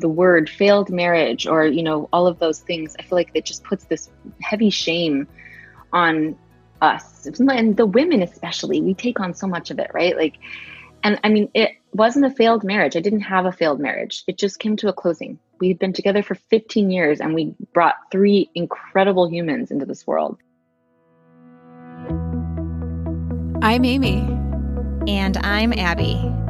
the word failed marriage or you know all of those things i feel like it just puts this heavy shame on us. And the women especially we take on so much of it right? Like and i mean it wasn't a failed marriage. I didn't have a failed marriage. It just came to a closing. We had been together for 15 years and we brought three incredible humans into this world. I'm amy. And i'm abby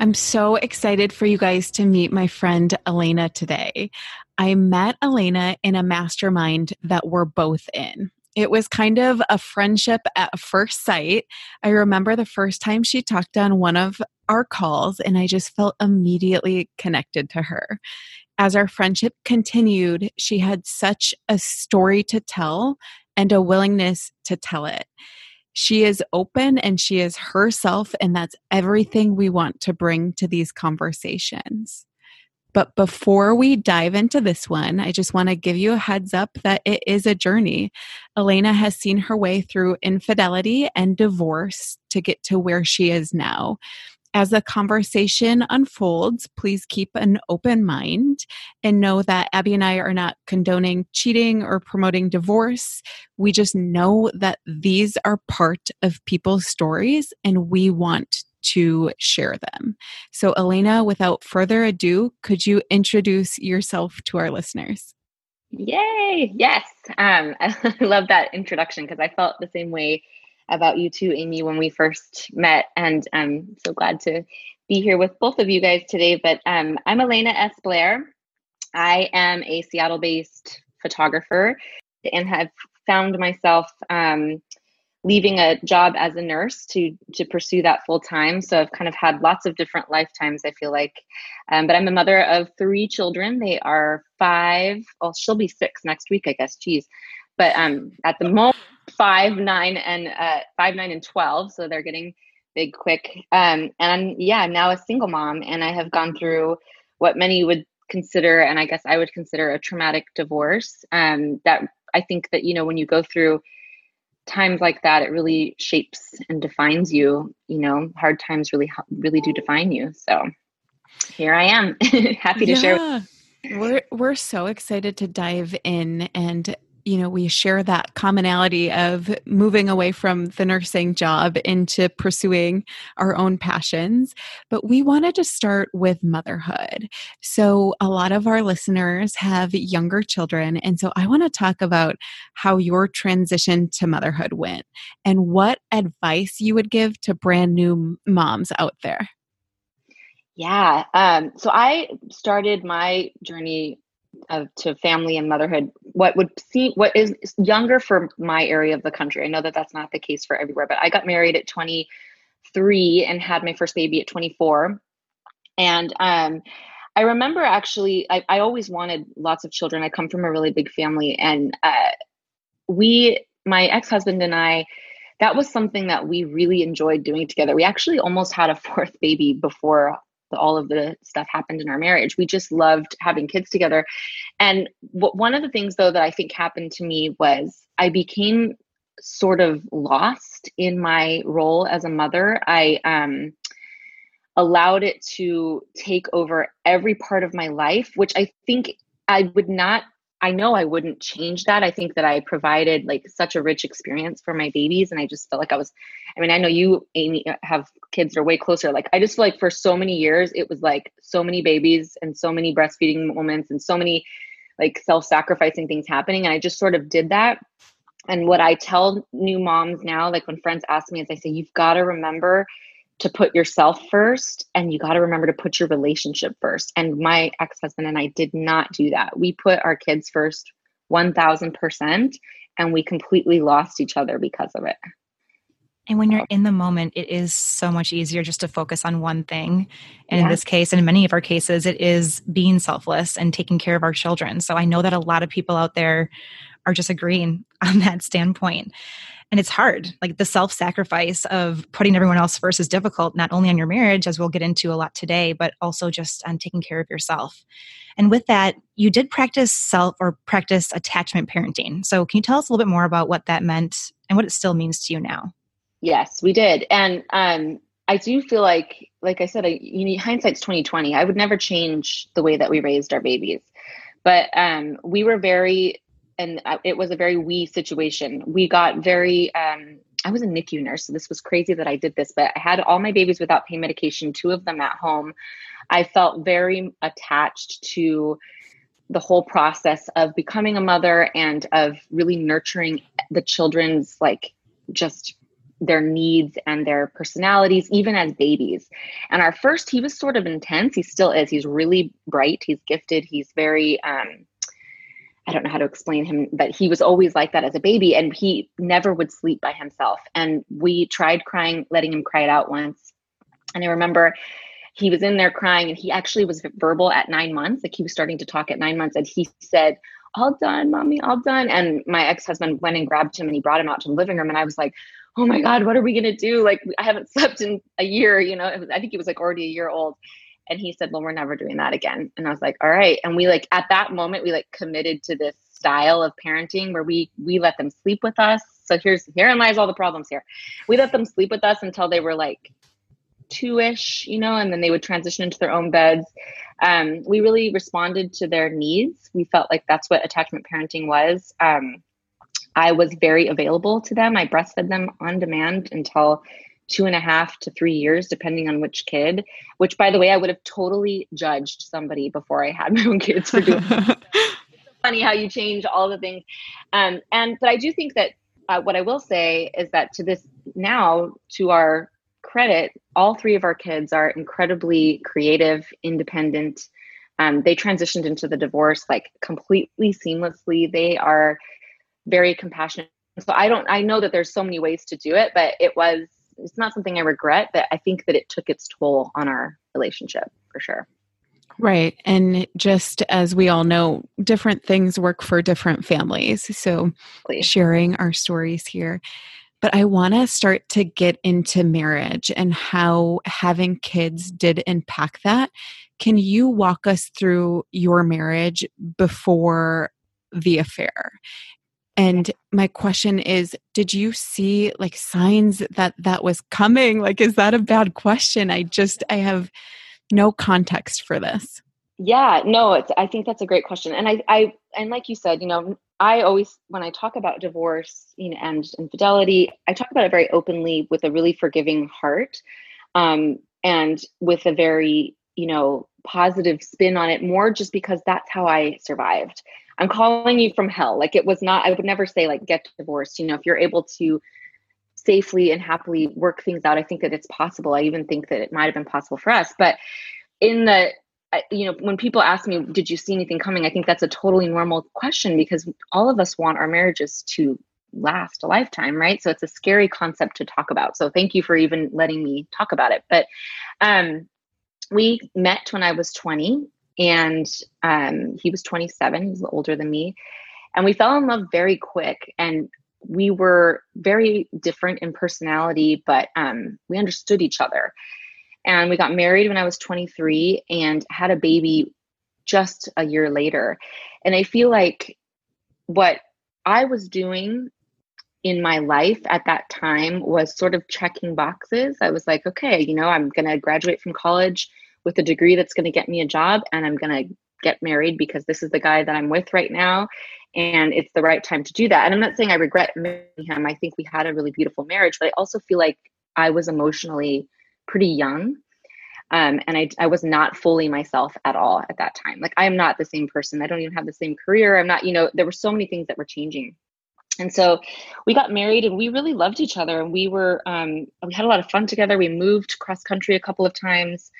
I'm so excited for you guys to meet my friend Elena today. I met Elena in a mastermind that we're both in. It was kind of a friendship at first sight. I remember the first time she talked on one of our calls, and I just felt immediately connected to her. As our friendship continued, she had such a story to tell and a willingness to tell it. She is open and she is herself, and that's everything we want to bring to these conversations. But before we dive into this one, I just want to give you a heads up that it is a journey. Elena has seen her way through infidelity and divorce to get to where she is now. As the conversation unfolds, please keep an open mind and know that Abby and I are not condoning cheating or promoting divorce. We just know that these are part of people's stories and we want to share them. So, Elena, without further ado, could you introduce yourself to our listeners? Yay! Yes. Um, I love that introduction because I felt the same way about you too, Amy, when we first met. And I'm so glad to be here with both of you guys today. But um, I'm Elena S. Blair. I am a Seattle based photographer and have found myself um, leaving a job as a nurse to to pursue that full time so i've kind of had lots of different lifetimes i feel like um, but i'm a mother of three children they are five well she'll be six next week i guess geez but um, at the moment five nine and uh, five nine and 12 so they're getting big quick. Um, and I'm, yeah i'm now a single mom and i have gone through what many would consider and i guess i would consider a traumatic divorce. Um, that i think that you know when you go through times like that it really shapes and defines you. You know hard times really really do define you. So here i am. Happy to yeah. share we're we're so excited to dive in and you know we share that commonality of moving away from the nursing job into pursuing our own passions. But we wanted to start with motherhood. So a lot of our listeners have younger children and so i want to talk about how your transition to motherhood went and what advice you would give to brand new moms out there. Yeah um, so i started my journey of to family and motherhood what would see what is younger for my area of the country. I know that that's not the case for everywhere but i got married at 23 and had my first baby at 24 and um i remember actually i, I always wanted lots of children. I come from a really big family and uh, we my ex-husband and i that was something that we really enjoyed doing together. We actually almost had a fourth baby before all of the stuff happened in our marriage. We just loved having kids together. And w- one of the things, though, that I think happened to me was I became sort of lost in my role as a mother. I um, allowed it to take over every part of my life, which I think I would not I know I wouldn't change that. I think that I provided like such a rich experience for my babies. And I just felt like I was, I mean, I know you, Amy, have kids that are way closer. Like, I just feel like for so many years, it was like so many babies and so many breastfeeding moments and so many like self sacrificing things happening. And I just sort of did that. And what I tell new moms now, like when friends ask me, is I say, you've got to remember to put yourself first and you got to remember to put your relationship first. And my ex husband and I did not do that. We put our kids first 1000% and we completely lost each other because of it. And when you're in the moment, it is so much easier just to focus on one thing. And yeah. in this case, and in many of our cases, it is being selfless and taking care of our children. So I know that a lot of people out there are just agreeing on that standpoint. And it's hard. Like the self sacrifice of putting everyone else first is difficult, not only on your marriage, as we'll get into a lot today, but also just on taking care of yourself. And with that, you did practice self or practice attachment parenting. So can you tell us a little bit more about what that meant and what it still means to you now? Yes, we did. And um, I do feel like, like I said, I, you need hindsight's twenty twenty. I would never change the way that we raised our babies, but um, we were very, and it was a very we situation. We got very. Um, I was a NICU nurse, so this was crazy that I did this, but I had all my babies without pain medication, two of them at home. I felt very attached to the whole process of becoming a mother and of really nurturing the children's like just their needs and their personalities, even as babies. And our first, he was sort of intense. He still is. He's really bright. He's gifted. He's very, um, I don't know how to explain him, but he was always like that as a baby. And he never would sleep by himself. And we tried crying, letting him cry it out once. And I remember he was in there crying and he actually was verbal at nine months. Like he was starting to talk at nine months. And he said, all done, mommy, all done. And my ex husband went and grabbed him and he brought him out to the living room. And I was like, oh my God, what are we going to do? Like, I haven't slept in a year, you know, was, I think he was like already a year old. And he said, well, we're never doing that again. And I was like, all right. And we like, at that moment, we like committed to this style of parenting where we, we let them sleep with us. So here's, here lies all the problems here. We let them sleep with us until they were like two-ish, you know, and then they would transition into their own beds. Um, we really responded to their needs. We felt like that's what attachment parenting was. Um, I was very available to them. I breastfed them on demand until two and a half to three years, depending on which kid. Which, by the way, I would have totally judged somebody before I had my own kids for doing. funny how you change all the things, um, and but I do think that uh, what I will say is that to this now, to our credit, all three of our kids are incredibly creative, independent. Um, they transitioned into the divorce like completely seamlessly. They are very compassionate. So I don't, I know that there's so many ways to do it, but it was, it's not something I regret, but I think that it took its toll on our relationship for sure. Right. And just as we all know, different things work for different families. So Please. sharing our stories here. But I want to start to get into marriage and how having kids did impact that. Can you walk us through your marriage before the affair? And my question is did you see like signs that that was coming? Like is that a bad question? I just I have no context for this. Yeah, no, it's I think that's a great question. And I I and like you said, you know, I always when I talk about divorce you know, and infidelity, I talk about it very openly with a really forgiving heart. Um, and with a very, you know, positive spin on it more just because that's how I survived. I'm calling you from hell. Like it was not, I would never say like get divorced. You know, if you're able to safely and happily work things out, I think that it's possible. I even think that it might have been possible for us. But in the, you know, when people ask me, did you see anything coming? I think that's a totally normal question because all of us want our marriages to last a lifetime, right? So it's a scary concept to talk about. So thank you for even letting me talk about it. But um, we met when I was 20 and um, he was 27 he's older than me. And we fell in love very quick and we were very different in personality but um, we understood each other. And we got married when i was 23 and had a baby just a year later. And i feel like what i was doing in my life at that time was sort of checking boxes. I was like okay you know i'm going to graduate from college with a degree that's going to get me a job and I'm going to get married because this is the guy that I'm with right now and it's the right time to do that. And I'm not saying I regret marrying him. I think we had a really beautiful marriage, but I also feel like I was emotionally pretty young. Um, and I, I was not fully myself at all at that time. Like I am not the same person. I don't even have the same career. I'm not, you know, there were so many things that were changing. And so we got married and we really loved each other and we were um, we had a lot of fun together. We moved cross country a couple of times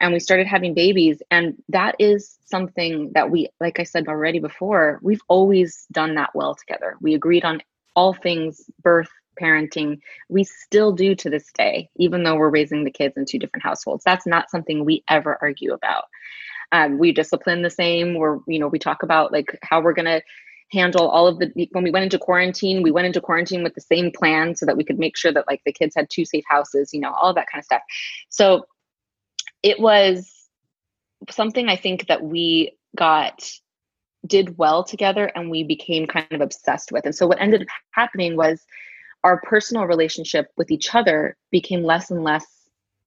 and we started having babies and that is something that we like i said already before we've always done that well together we agreed on all things birth parenting. We still do to this day, even though we're raising the kids in two different households. That's not something we ever argue about. Um, we discipline the same. We're, you know, we talk about like how we're going to handle all of the when we went into quarantine we went into quarantine with the same plan so that we could make sure that like the kids had two safe houses you know all that kind of stuff so it was something i think that we got did well together and we became kind of obsessed with. And so what ended up happening was our personal relationship with each other became less and less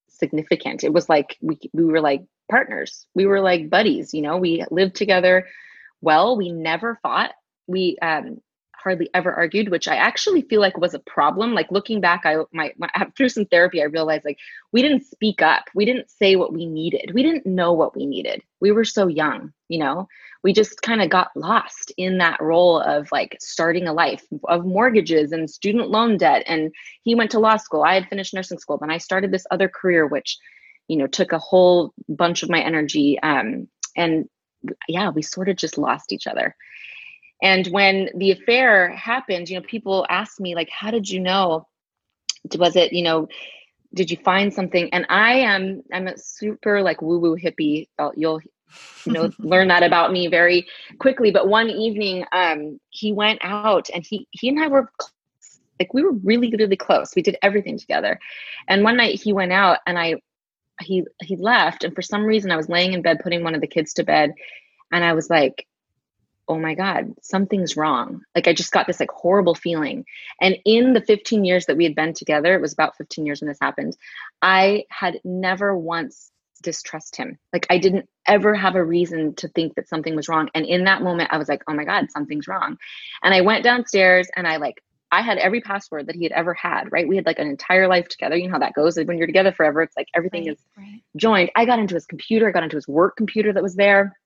significant. It was like we, we were like partners. We were like buddies you know we lived together well. We never fought. We um, hardly ever argued, which I actually feel like was a problem. Like looking back, I my, my through some therapy, I realized like we didn't speak up, we didn't say what we needed, we didn't know what we needed. We were so young, you know. We just kind of got lost in that role of like starting a life of mortgages and student loan debt. And he went to law school. I had finished nursing school. Then I started this other career, which, you know, took a whole bunch of my energy. Um, and yeah, we sort of just lost each other. And when the affair happened, you know, people asked me, like, how did you know? Was it, you know, did you find something? And I am, I'm a super like woo woo hippie. You'll, you know, learn that about me very quickly. But one evening, um, he went out and he, he and I were close. like, we were really, really close. We did everything together. And one night he went out and I, he, he left. And for some reason I was laying in bed, putting one of the kids to bed. And I was like, oh my God, something's wrong. Like I just got this like horrible feeling. And in the 15 years that we had been together, it was about 15 years when this happened, I had never once distrust him. Like I didn't ever have a reason to think that something was wrong. And in that moment, I was like, oh my God, something's wrong. And I went downstairs and I like, I had every password that he had ever had, right? We had like an entire life together. You know how that goes. When you're together forever, it's like everything right, is right. joined. I got into his computer, I got into his work computer that was there.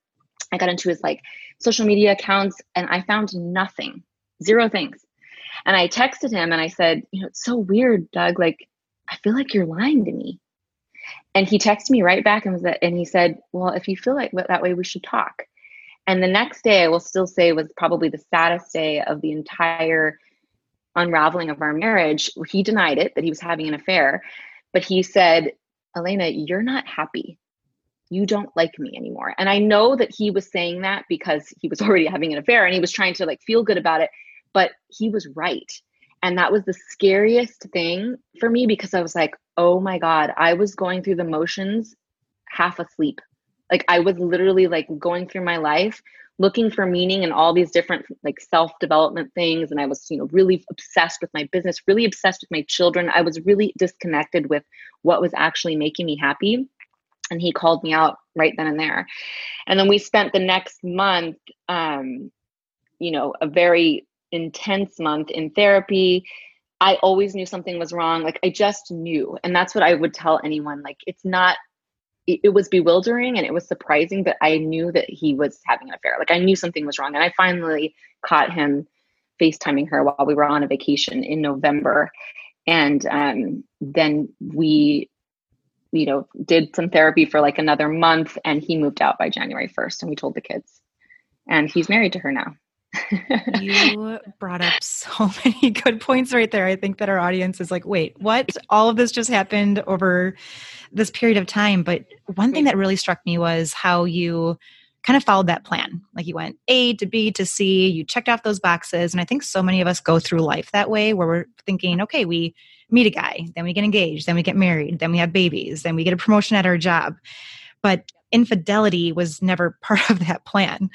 I got into his like social media accounts and I found nothing, zero things. And I texted him and I said, you know, it's so weird, Doug. Like, I feel like you're lying to me. And he texted me right back and was that, and he said, well, if you feel like that way, we should talk. And the next day, I will still say was probably the saddest day of the entire unraveling of our marriage. He denied it that he was having an affair, but he said, Elena, you're not happy you don't like me anymore. And I know that he was saying that because he was already having an affair and he was trying to like feel good about it, but he was right. And that was the scariest thing for me because I was like, oh my God, I was going through the motions half asleep. Like I was literally like going through my life looking for meaning in all these different like self-development things and I was, you know, really obsessed with my business, really obsessed with my children. I was really disconnected with what was actually making me happy and he called me out right then and there. And then we spent the next month um, you know a very intense month in therapy. I always knew something was wrong. Like i just knew. And that's what i would tell anyone. Like it's not it, was bewildering and it was surprising but i knew that he was having an affair. Like i knew something was wrong. And i finally caught him facetiming her while we were on a vacation in november. And um, then we you know, did some therapy for like another month and he moved out by January 1st and we told the kids. And he's married to her now. you brought up so many good points right there. I think that our audience is like, wait, what? All of this just happened over this period of time. But one thing that really struck me was how you kind of followed that plan. Like you went A to B to C, you checked off those boxes. And I think so many of us go through life that way where we're thinking, okay, we meet a guy, then we get engaged, then we get married, then we have babies, then we get a promotion at our job. But infidelity was never part of that plan.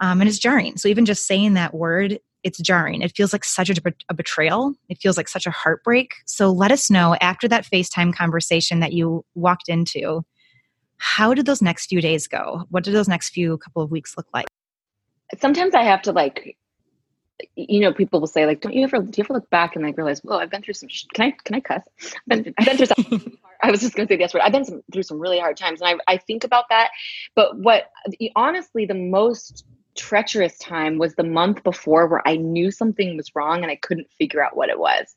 Um, and it's jarring. So even just saying that word, it's jarring. It feels like such a, a betrayal. It feels like such a heartbreak. So let us know after that FaceTime conversation that you walked into how did those next few days go? What did those next few couple of weeks look like? Sometimes I have to like, you know, people will say like, "Don't you ever do you ever look back and like realize, well, I've been through some. Sh- can I can I cuss? I've been, I've been through some. I was just going to say the S word. I've been some, through some really hard times, and I I think about that. But what honestly, the most treacherous time was the month before where I knew something was wrong and I couldn't figure out what it was.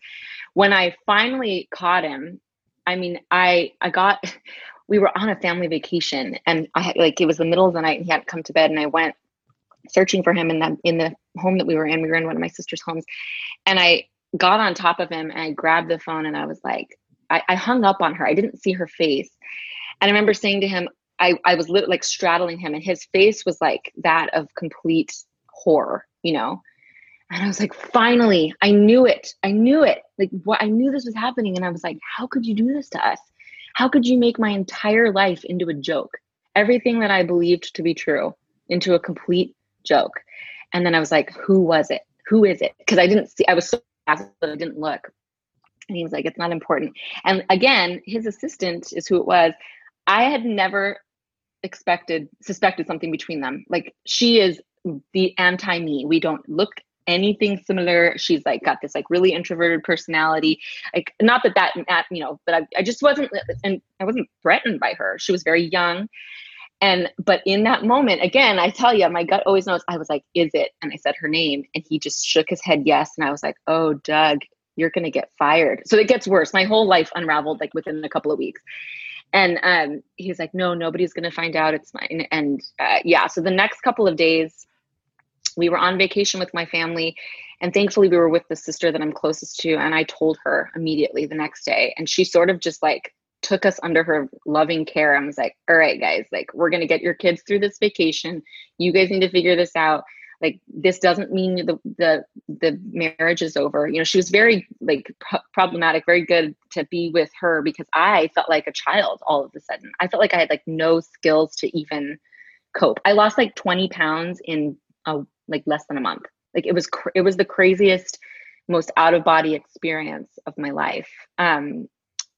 When I finally caught him, I mean, I I got we were on a family vacation and I had like it was the middle of the night and he hadn't come to bed and I went searching for him in the in the home that we were in. We were in one of my sister's homes. And I got on top of him and I grabbed the phone and I was like, I, I hung up on her. I didn't see her face. And I remember saying to him, I, I was lit, like straddling him and his face was like that of complete horror, you know? And I was like, finally, I knew it. I knew it. Like what I knew this was happening. And I was like, how could you do this to us? How could you make my entire life into a joke? Everything that I believed to be true into a complete joke. And then I was like, who was it? Who is it? Because I didn't see, I was so fast, I didn't look. And he was like, it's not important. And again, his assistant is who it was. I had never expected, suspected something between them. Like she is the anti me. We don't look anything similar. She's like got this like really introverted personality. Like not that that you know, but I, I just wasn't and I wasn't threatened by her. She was very young. And but in that moment, again, I tell you, my gut always knows. I was like, "Is it?" And I said her name, and he just shook his head yes. And I was like, "Oh, Doug, you're gonna get fired." So it gets worse. My whole life unraveled like within a couple of weeks. And um, he's like, "No, nobody's gonna find out. It's mine." And uh, yeah, so the next couple of days, we were on vacation with my family and thankfully we were with the sister that i'm closest to and i told her immediately the next day and she sort of just like took us under her loving care. And was like all right guys like we're going to get your kids through this vacation. You guys need to figure this out. Like this doesn't mean the the the marriage is over. You know she was very like problematic very good to be with her because i felt like a child all of a sudden. I felt like i had like no skills to even cope. I lost like 20 pounds in a like less than a month. Like it was cr- it was the craziest, most out of body experience of my life. Um,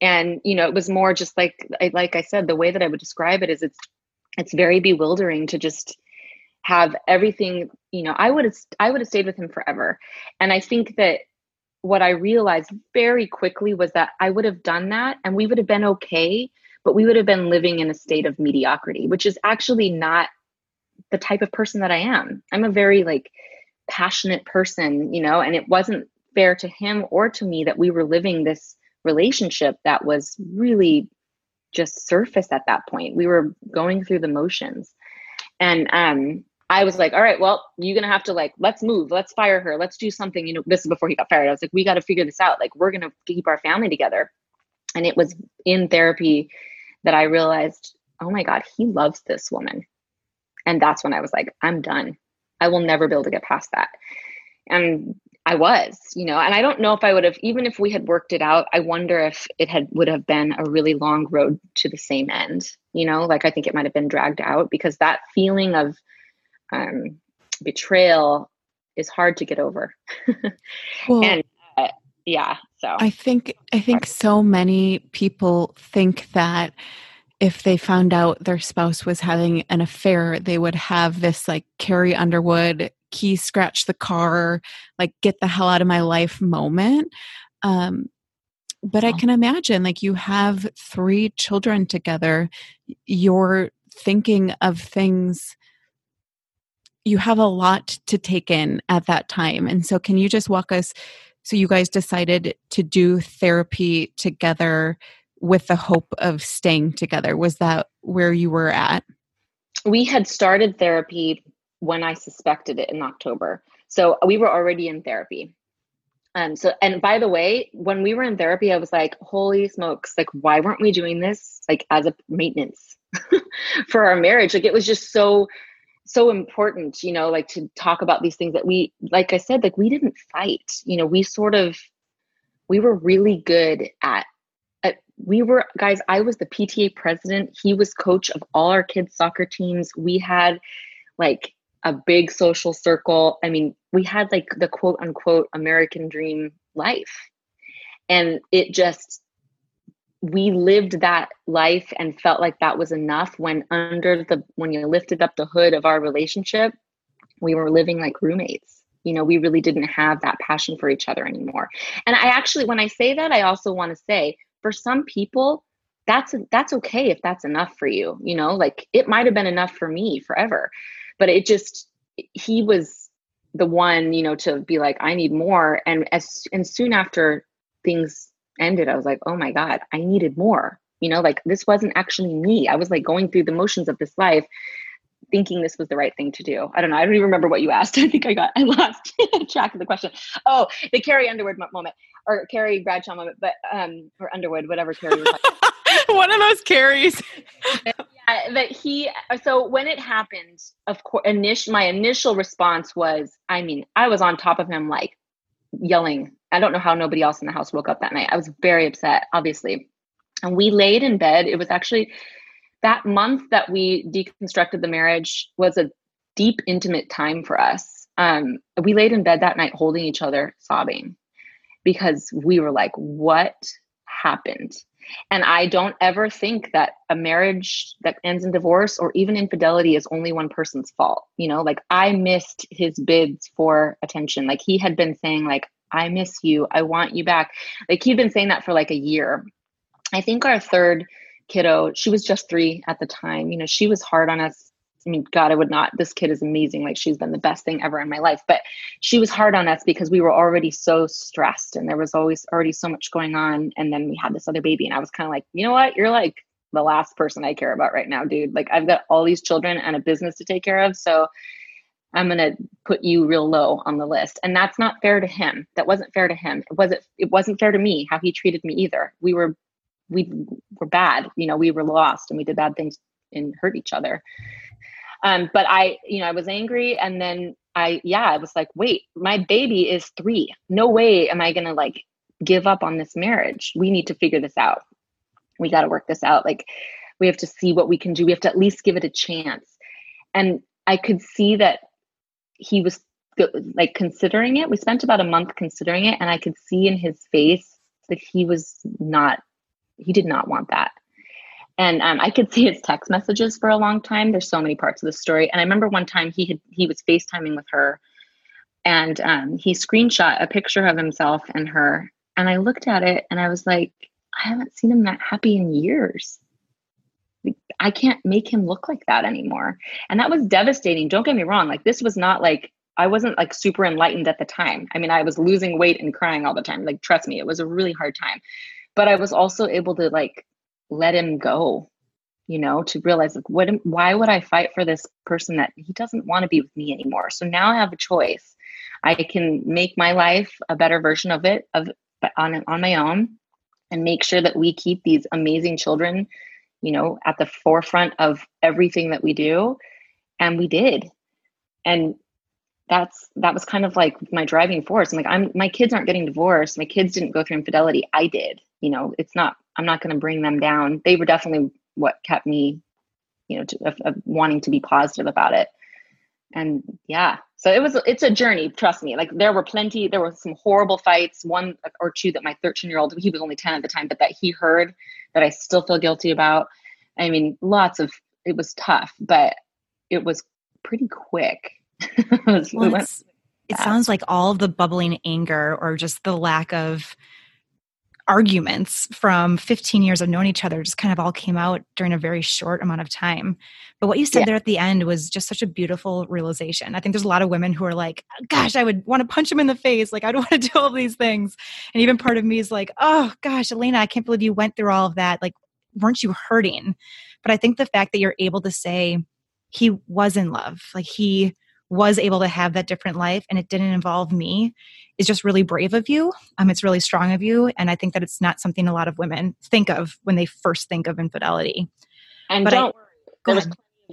and you know, it was more just like like I said, the way that I would describe it is it's it's very bewildering to just have everything. You know, I would have I would have stayed with him forever, and I think that what I realized very quickly was that I would have done that and we would have been okay, but we would have been living in a state of mediocrity, which is actually not the type of person that I am. I'm a very like passionate person, you know, and it wasn't fair to him or to me that we were living this relationship that was really just surface at that point. We were going through the motions. And um I was like, all right, well, you're gonna have to like, let's move, let's fire her, let's do something. You know, this is before he got fired. I was like, we got to figure this out. Like, we're gonna keep our family together. And it was in therapy that I realized, oh my God, he loves this woman. And that's when I was like, I'm done. I will never be able to get past that. And I was, you know, and I don't know if I would have, even if we had worked it out, I wonder if it had would have been a really long road to the same end, you know, like I think it might have been dragged out because that feeling of um, betrayal is hard to get over. well, and uh, yeah, so I think I think so many people think that if they found out their spouse was having an affair, they would have this like Carrie Underwood key scratch the car, like get the hell out of my life moment. Um, but I can imagine like you have three children together, you're thinking of things you have a lot to take in at that time. And so, can you just walk us? So, you guys decided to do therapy together with the hope of staying together. Was that where you were at? We had started therapy when I suspected it in October. So we were already in therapy. Um, so, and by the way, when we were in therapy, I was like, holy smokes, like, why weren't we doing this like as a maintenance for our marriage? Like, it was just so, so important, you know, like to talk about these things that we, like I said, like, we didn't fight, you know, we sort of, we were really good at we were guys i was the pta president he was coach of all our kids soccer teams we had like a big social circle. I mean we had like the quote unquote american dream life. And it just we lived that life and felt like that was enough when under the when you lifted up the hood of our relationship we were living like roommates. You know we really didn't have that passion for each other anymore. And i actually when i say that i also want to say for some people that's that's okay if that's enough for you you know? Like it might have been enough for me forever but it just he was the one you know to be like i need more and as and soon after things ended i was like oh my god i needed more you know like this wasn't actually me i was like going through the motions of this life thinking this was the right thing to do. I don't know. I don't even remember what you asked. I think I got I lost track of the question. Oh, the Carrie Underwood moment or Carrie Bradshaw moment, but um or Underwood, whatever Carrie was One of those Carries. yeah, that he so when it happened, of course initial my initial response was, I mean, I was on top of him like yelling. I don't know how nobody else in the house woke up that night. I was very upset, obviously. And we laid in bed. It was actually that month that we deconstructed the marriage was a deep, intimate time for us. Um, we laid in bed that night holding each other, sobbing, because we were like, what happened? And I don't ever think that a marriage that ends in divorce or even infidelity is only one person's fault. You know, like I missed his bids for attention. Like he had been saying, like, I miss you. I want you back. Like he'd been saying that for like a year. I think our third kiddo, she was just three at the time. You know, she was hard on us. I mean, God, I would not. This kid is amazing. Like, she's been the best thing ever in my life. But she was hard on us because we were already so stressed and there was always already so much going on. And then we had this other baby. And I was kind of like, you know what? You're like the last person I care about right now, dude. Like, I've got all these children and a business to take care of. So, I'm going to put you real low on the list. And that's not fair to him. That wasn't fair to him. It wasn't it wasn't fair to me how he treated me either. We were we were bad you know we were lost and we did bad things and hurt each other um but i you know i was angry and then i yeah i was like wait my baby is three. No way am i gonna like give up on this marriage. We need to figure this out. We got to work this out. Like we have to see what we can do. We have to at least give it a chance. And i could see that he was like considering it. We spent about a month considering it and i could see in his face that he was not he did not want that. And um, I could see his text messages for a long time. There's so many parts of the story. And I remember one time he had he was FaceTiming with her, and um, he screenshot a picture of himself and her. And I looked at it and I was like, I haven't seen him that happy in years. I can't make him look like that anymore. And that was devastating. Don't get me wrong. Like this was not like I wasn't like super enlightened at the time. I mean, I was losing weight and crying all the time. Like trust me, it was a really hard time but I was also able to like let him go, you know, to realize like what why would I fight for this person that he doesn't want to be with me anymore? So now I have a choice. I can make my life a better version of it of on on my own and make sure that we keep these amazing children, you know, at the forefront of everything that we do. And we did. And that's that was kind of like my driving force. I'm like, I'm my kids aren't getting divorced. My kids didn't go through infidelity. I did. You know, it's not. I'm not going to bring them down. They were definitely what kept me, you know, to, of, of wanting to be positive about it. And yeah, so it was. It's a journey. Trust me. Like there were plenty. There were some horrible fights. One or two that my 13 year old. He was only 10 at the time, but that he heard that I still feel guilty about. I mean, lots of. It was tough, but it was pretty quick well, we it sounds like all of the bubbling anger or just the lack of arguments from 15 years of knowing each other just kind of all came out during a very short amount of time. But what you said yeah. there at the end was just such a beautiful realization. I think there's a lot of women who are like, gosh, I would want to punch him in the face. Like, I don't want to do all these things. And even part of me is like, oh gosh, Elena, I can't believe you went through all of that. Like, weren't you hurting? But I think the fact that you're able to say he was in love, like he was able to have that different life and it didn't involve me is just really brave of you. Um, it's really strong of you. And I think that it's not something a lot of women think of when they first think of infidelity. And but don't I, worry,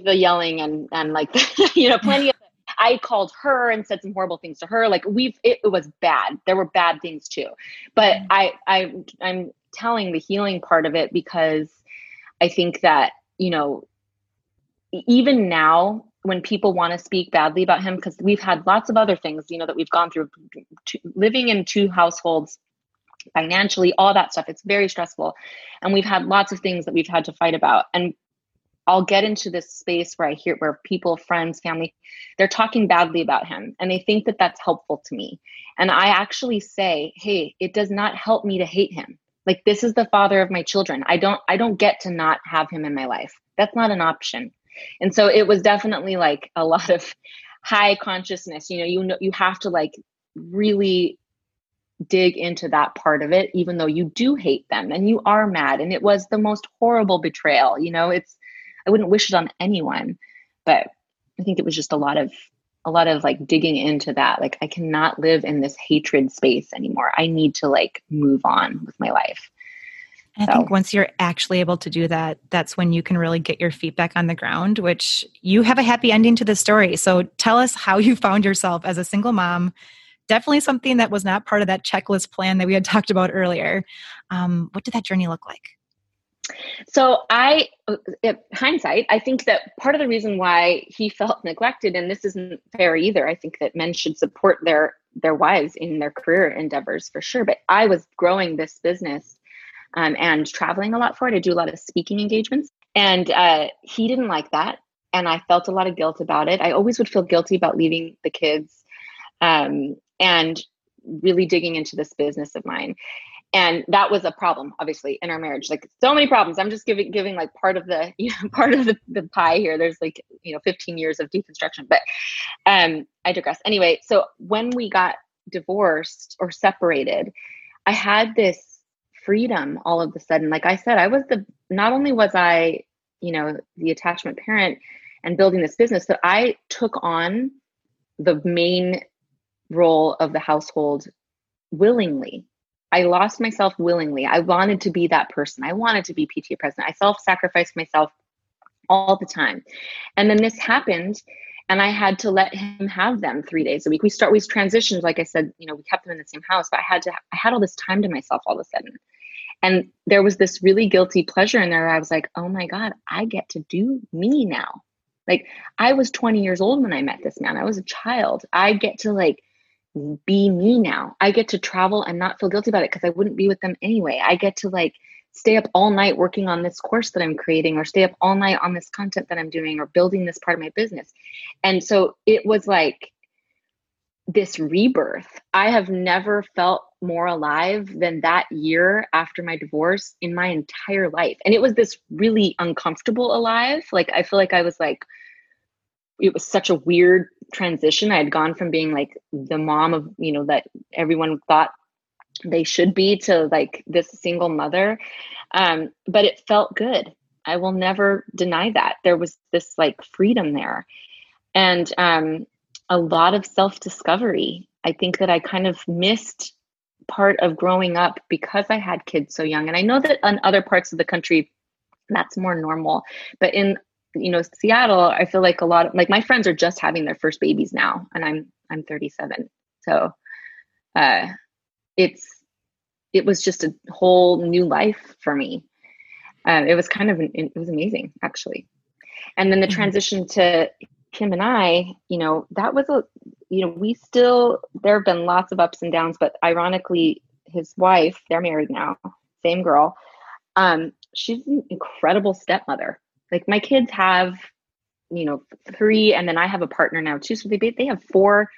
the yelling and, and like, you know, plenty of, I called her and said some horrible things to her. Like we've, it, it was bad. There were bad things too. But mm-hmm. I, I, I'm telling the healing part of it because I think that, you know, even now when people want to speak badly about him because we've had lots of other things you know that we've gone through living in two households financially all that stuff it's very stressful and we've had lots of things that we've had to fight about and I'll get into this space where I hear where people, friends, family, they're talking badly about him and they think that that's helpful to me. And I actually say, "Hey, it does not help me to hate him. Like this is the father of my children. I don't I don't get to not have him in my life. That's not an option. And so it was definitely like a lot of high consciousness. You know, you know, you have to like really dig into that part of it, even though you do hate them and you are mad. And it was the most horrible betrayal. You know, it's, I wouldn't wish it on anyone, but I think it was just a lot of a lot of like digging into that. Like I cannot live in this hatred space anymore. I need to like move on with my life. I so. think once you're actually able to do that, that's when you can really get your feet back on the ground, which you have a happy ending to the story. So tell us how you found yourself as a single mom. Definitely something that was not part of that checklist plan that we had talked about earlier. Um, what did that journey look like? So I, hindsight, I think that part of the reason why he felt neglected, and this isn't fair either. I think that men should support their their wives in their career endeavors for sure. But I was growing this business um, and traveling a lot for it. I do a lot of speaking engagements, and uh, he didn't like that, and I felt a lot of guilt about it. I always would feel guilty about leaving the kids, um, and really digging into this business of mine. And that was a problem obviously in our marriage. Like so many problems. I'm just giving giving like part of the you know part of the, the pie here. There's like you know 15 years of deconstruction. But um i digress. Anyway so when we got divorced or separated i had this freedom all of a sudden like i said i was the not only was i you know the attachment parent and building this business but i took on the main role of the household willingly I lost myself willingly. I wanted to be that person. I wanted to be PTA president. I self sacrificed myself all the time. And then this happened and I had to let him have them three days a week. We start, we transitioned, like I said, you know, we kept them in the same house, but I had to, I had all this time to myself all of a sudden. And there was this really guilty pleasure in there. I was like, oh my God, I get to do me now. Like I was 20 years old when I met this man. I was a child. I get to like be me now. I get to travel and not feel guilty about it because I wouldn't be with them anyway. I get to like stay up all night working on this course that I'm creating or stay up all night on this content that I'm doing or building this part of my business. And so it was like this rebirth. I have never felt more alive than that year after my divorce in my entire life. And it was this really uncomfortable alive. Like I feel like I was like it was such a weird transition. I had gone from being like the mom of, you know, that everyone thought they should be to like this single mother. Um, but it felt good. I will never deny that. There was this like freedom there and um, a lot of self discovery. I think that I kind of missed part of growing up because I had kids so young. And I know that in other parts of the country, that's more normal. But in you know seattle i feel like a lot of like my friends are just having their first babies now and i'm i'm 37 so uh it's it was just a whole new life for me um, it was kind of it was amazing actually and then the mm-hmm. transition to kim and i you know that was a you know we still there have been lots of ups and downs but ironically his wife they're married now same girl um she's an incredible stepmother like my kids have, you know, three, and then I have a partner now too. So they they have four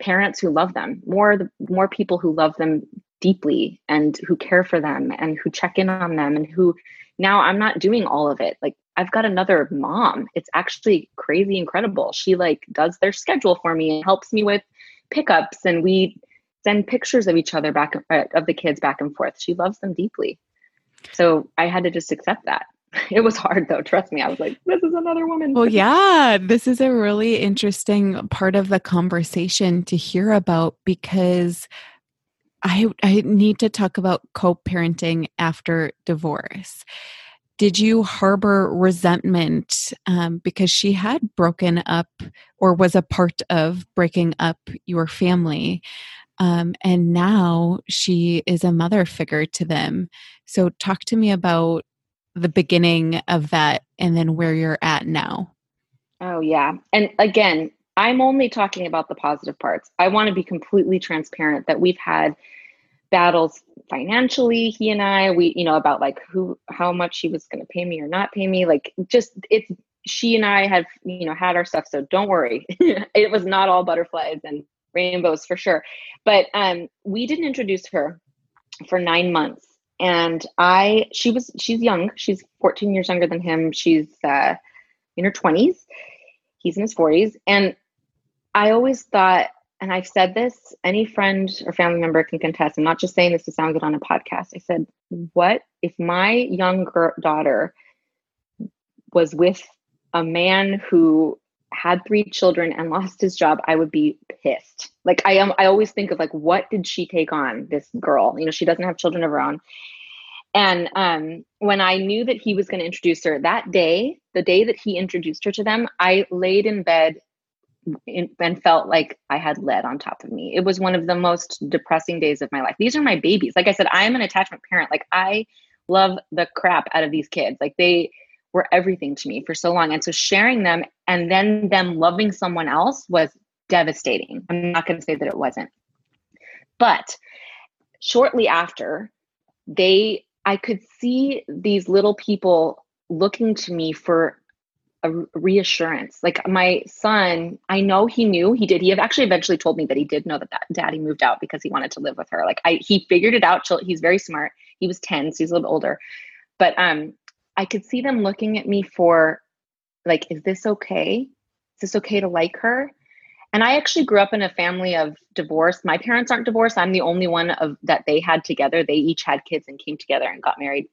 parents who love them, more the more people who love them deeply and who care for them and who check in on them and who now I'm not doing all of it. Like I've got another mom. It's actually crazy incredible. She like does their schedule for me and helps me with pickups and we send pictures of each other back uh, of the kids back and forth. She loves them deeply. So I had to just accept that. It was hard though. Trust me. I was like, this is another woman. Well, yeah, this is a really interesting part of the conversation to hear about because I I need to talk about co-parenting after divorce. Did you harbor resentment um, because she had broken up or was a part of breaking up your family? Um, and now she is a mother figure to them. So, talk to me about the beginning of that and then where you're at now? Oh, yeah. And again, I'm only talking about the positive parts. I want to be completely transparent that we've had battles financially he and i we you know about like who how much he was going to pay me or not pay me like just it's she and i have you know had our stuff so don't worry it was not all butterflies and rainbows for sure but um we didn't introduce her for nine months and I she was she's young. She's 14 years younger than him. She's uh, in her 20s. He's in his 40s, and I always thought, and I've said this, any friend or family member can contest. I'm not just saying this to sound good on a podcast. I said, what if my young daughter was with a man who had three children and lost his job, I would be pissed. Like I am I always think of like what did she take on this girl? You know, she doesn't have children of her own. And um, when I knew that he was going to introduce her that day, the day that he introduced her to them, I laid in bed and felt like I had lead on top of me. It was one of the most depressing days of my life. These are my babies. Like I said, I am an attachment parent. Like I love the crap out of these kids. Like they were everything to me for so long. And so sharing them and then them loving someone else was devastating. I'm not going to say that it wasn't. But shortly after, they I could see these little people looking to me for a reassurance. Like my son, I know he knew he did. He actually eventually told me that he did know that, that daddy moved out because he wanted to live with her. Like I, he figured it out. He's very smart. He was 10, so he's a little older. But um, I could see them looking at me for like, is this okay? Is this okay to like her? And I actually grew up in a family of divorce. My parents aren't divorced. I'm the only one of that they had together. They each had kids and came together and got married.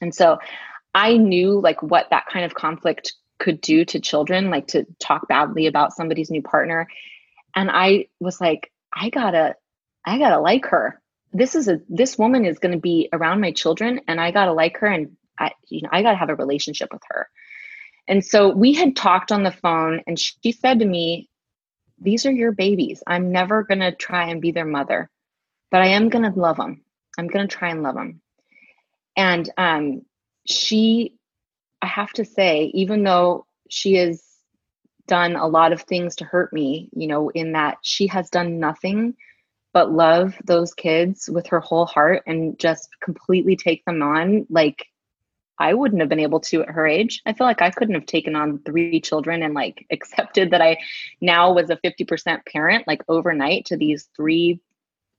And so I knew like what that kind of conflict could do to children, like to talk badly about somebody's new partner. And I was like, I gotta, I gotta like her. This is a, this woman is to be around my children and I gotta like her and I, you know, I gotta have a relationship with her. And so we had talked on the phone and she said to me, these are your babies. I'm never going to try and be their mother, but I am going to love them. I'm going to try and love them. And um, she I have to say, even though she has done a lot of things to hurt me, you know, in that she has done nothing but love those kids with her whole heart and just completely take them on like I wouldn't have been able to at her age. I feel like I couldn't have taken on three children and like accepted that I now was a 50% parent like overnight to these three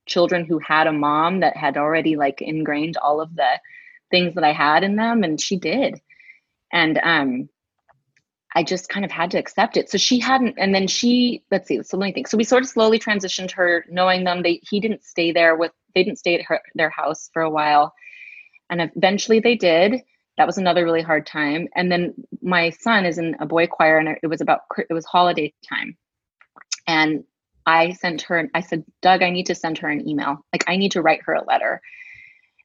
children who had a mom that had already like ingrained all of the things that I had in them and she did and um I just kind of had to accept it. So she hadn't, and then she, let's see, so let me think. So we sort of slowly transitioned her, knowing them. They he didn't stay there with, they didn't stay at her their house for a while, and eventually they did. That was another really hard time. And then my son is in a boy choir, and it was about it was holiday time, and I sent her. I said, Doug, I need to send her an email. Like I need to write her a letter.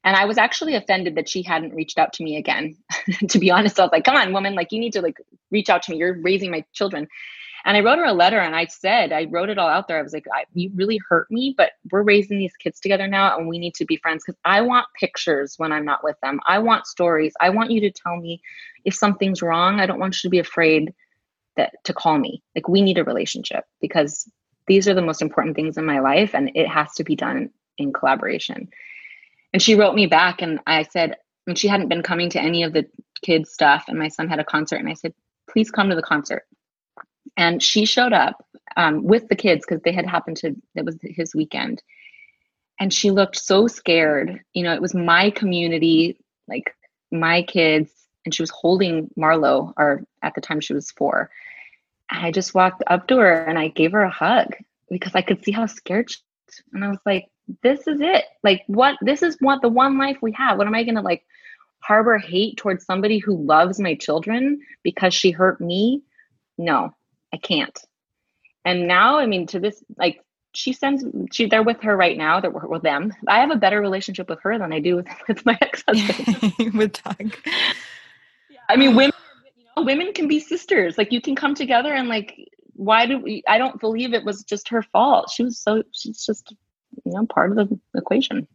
And I was actually offended that she hadn't reached out to me again. to be honest, I was like, come on, woman, like you need to like reach out to me. You're raising my children. And I wrote her a letter and I said, I wrote it all out there. I was like, you really hurt me, but we're raising these kids together now and we need to be friends because I want pictures when I'm not with them. I want stories. I want you to tell me if something's wrong. I don't want you to be afraid that to call me. Like we need a relationship because these are the most important things in my life and it has to be done in collaboration. And she wrote me back and I said, and she hadn't been coming to any of the kids' stuff. And my son had a concert. And I said, please come to the concert. And she showed up um, with the kids because they had happened to, it was his weekend. And she looked so scared. You know, it was my community, like my kids. And she was holding Marlo, or at the time she was four. I just walked up to her and I gave her a hug because I could see how scared she was. And I was like, this is it. Like what this is what the one life we have. What am I gonna like harbor hate towards somebody who loves my children because she hurt me? No, I can't. And now, I mean, to this, like she sends she they're with her right now. They're with them. I have a better relationship with her than I do with, with my ex-husband. with Doug. I mean, women you know, women can be sisters. Like you can come together and like why do we I don't believe it was just her fault. She was so she's just you know part of the equation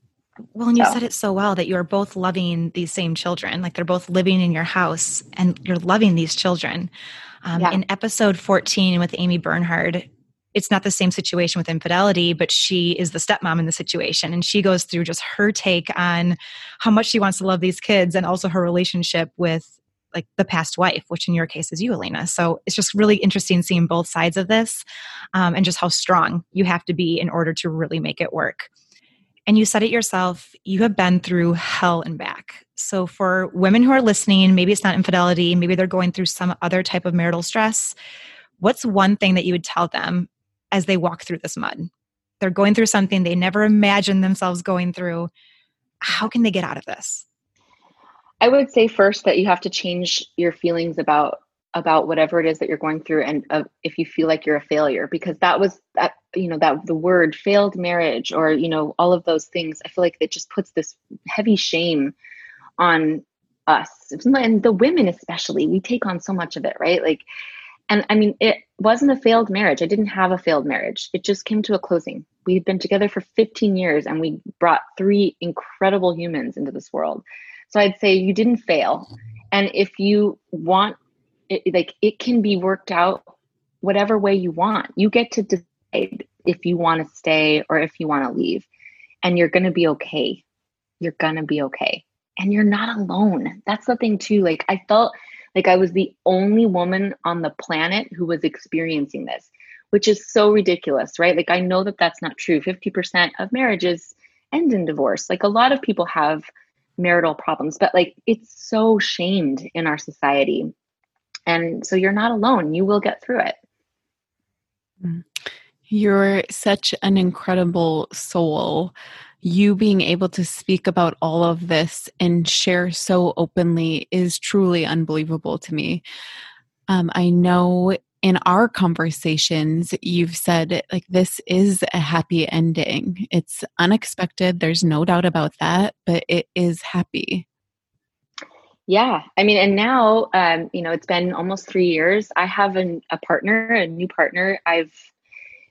well and you so. said it so well that you're both loving these same children like they're both living in your house and you're loving these children um, yeah. in episode 14 with amy bernhard it's not the same situation with infidelity, but she is the stepmom in the situation. And she goes through just her take on how much she wants to love these kids and also her relationship with like the past wife, which in your case is you, Elena. So it's just really interesting seeing both sides of this um, and just how strong you have to be in order to really make it work. And you said it yourself, you have been through hell and back. So for women who are listening, maybe it's not infidelity, maybe they're going through some other type of marital stress. What's one thing that you would tell them as they walk through this mud? They're going through something they never imagined themselves going through. How can they get out of this? I would say first that you have to change your feelings about about whatever it is that you're going through and uh, if you feel like you're a failure because that was that you know that the word failed marriage or you know all of those things i feel like it just puts this heavy shame on us. And the women especially we take on so much of it right? Like and i mean it wasn't a failed marriage. I didn't have a failed marriage. It just came to a closing. We've been together for 15 years and we brought three incredible humans into this world. So i'd say you didn't fail. And if you want it, like it can be worked out whatever way you want. You get to decide if you want to stay or if you want to leave. And you're going to be okay. You're going to be okay. And you're not alone. That's the thing, too. Like, I felt like I was the only woman on the planet who was experiencing this, which is so ridiculous, right? Like, I know that that's not true. 50% of marriages end in divorce. Like, a lot of people have marital problems, but like, it's so shamed in our society. And so you're not alone. You will get through it. Mm. You're such an incredible soul. You being able to speak about all of this and share so openly is truly unbelievable to me. Um, I know in our conversations, you've said, like, this is a happy ending. It's unexpected. There's no doubt about that, but it is happy. Yeah, I mean, and now, um, you know, it's been almost three years. I have an, a partner, a new partner. I've,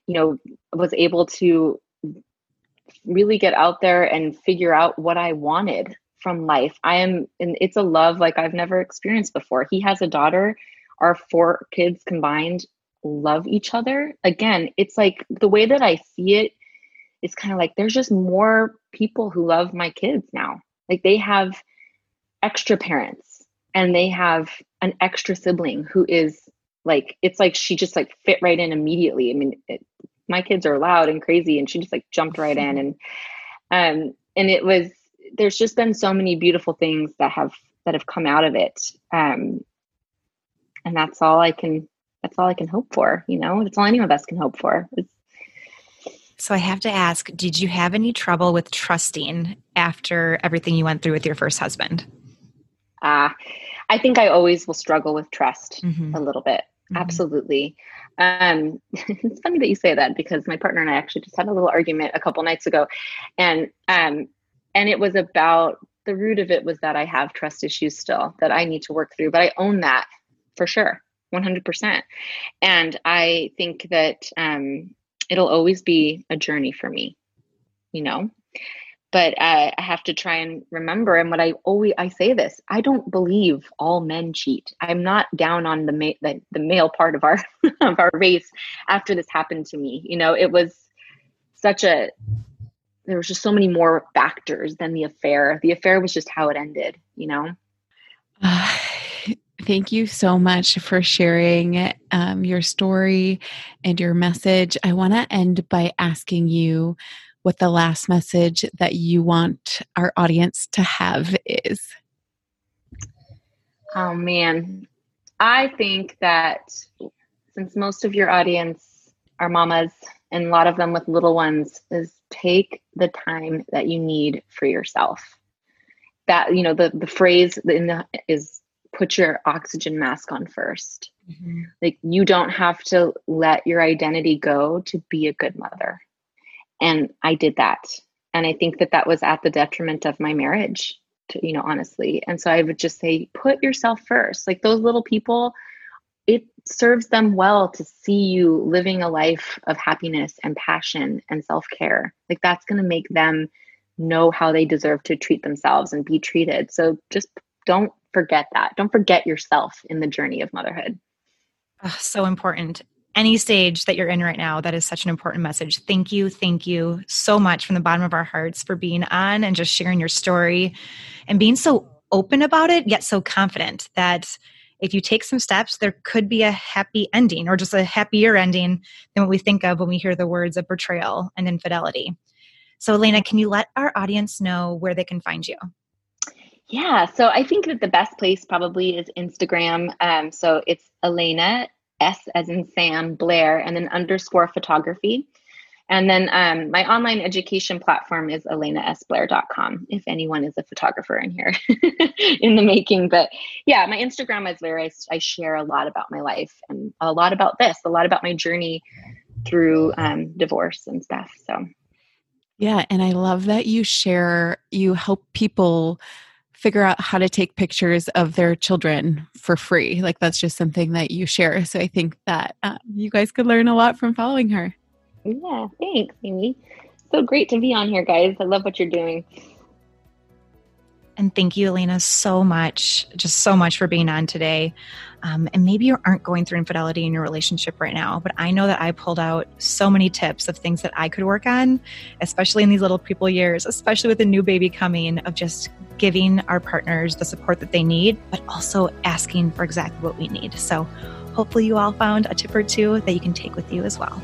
you know, was able to really get out there and figure out what I wanted from life. I am, and it's a love like I've never experienced before. He has a daughter. Our four kids combined love each other. Again, it's like the way that I see it, is kind of like there's just more people who love my kids now. Like they have extra parents and they have an extra sibling who is like it's like she just like fit right in immediately. I mean it, my kids are loud and crazy and she just like jumped right in and um and it was there's just been so many beautiful things that have that have come out of it. Um and that's all i can that's all i can hope for you know that's all any of us can hope for. It's, so I have to ask, did you have any trouble with trusting after everything you went through with your first husband? Uh, I think I always will struggle with trust mm-hmm. a little bit. Mm-hmm. Absolutely. Um, it's funny that you say that because my partner and I actually just had a little argument a couple nights ago, and um, and it was about the root of it was that I have trust issues still that I need to work through, but I own that for sure, one hundred percent. And I think that um, it'll always be a journey for me, you know but uh, I have to try and remember. And what I always I say this: I don't believe all men cheat. I'm not down on the ma- the, the male part of our of our race. After this happened to me, you know, it was such a there was just so many more factors than the affair. The affair was just how it ended, you know. Uh, thank you so much for sharing um, your story and your message. I want to end by asking you what the last message that you want our audience to have is. Oh, man. I think that since most of your audience are mamas and a lot of them with little ones, is take the time that you need for yourself. That, you know, the, the phrase in the, is put your oxygen mask on 1st mm-hmm. Like, you don't have to let your identity go to be a good mother and i did that. And i think that that was at the detriment of my marriage to, you know honestly. And so i would just say put yourself first. Like those little people it serves them well to see you living a life of happiness and passion and self-care. Like that's going to make them know how they deserve to treat themselves and be treated. So just don't forget that. Don't forget yourself in the journey of motherhood. Oh, so important any stage that you're in right now, that is such an important message. Thank you. Thank you so much from the bottom of our hearts for being on and just sharing your story and being so open about it, yet so confident that if you take some steps, there could be a happy ending or just a happier ending than what we think of when we hear the words of betrayal and infidelity. So, Elena, can you let our audience know where they can find you? Yeah, so I think that the best place probably is Instagram. Um, so it's Elena S as in Sam Blair, and then underscore photography. And then um, my online education platform is elenasblair.com if anyone is a photographer in here in the making. But yeah, my Instagram is where I, I, share a lot about my life and a lot about this, a lot about my journey through um, divorce and stuff. So, yeah. And I love that you share, you help people figure out how to take pictures of their children for free. Like that's just something that you share. So I think that um, you guys could learn a lot from following her. Yeah, thanks, Amy. So great to be on here, guys. I love what you're doing. And thank you, Elena, so much, just so much for being on today. Um, and maybe you aren't going through infidelity in your relationship right now, but I know that I pulled out so many tips of things that I could work on, especially in these little people years, especially with a new baby coming, of just giving our partners the support that they need, but also asking for exactly what we need. So hopefully, you all found a tip or two that you can take with you as well.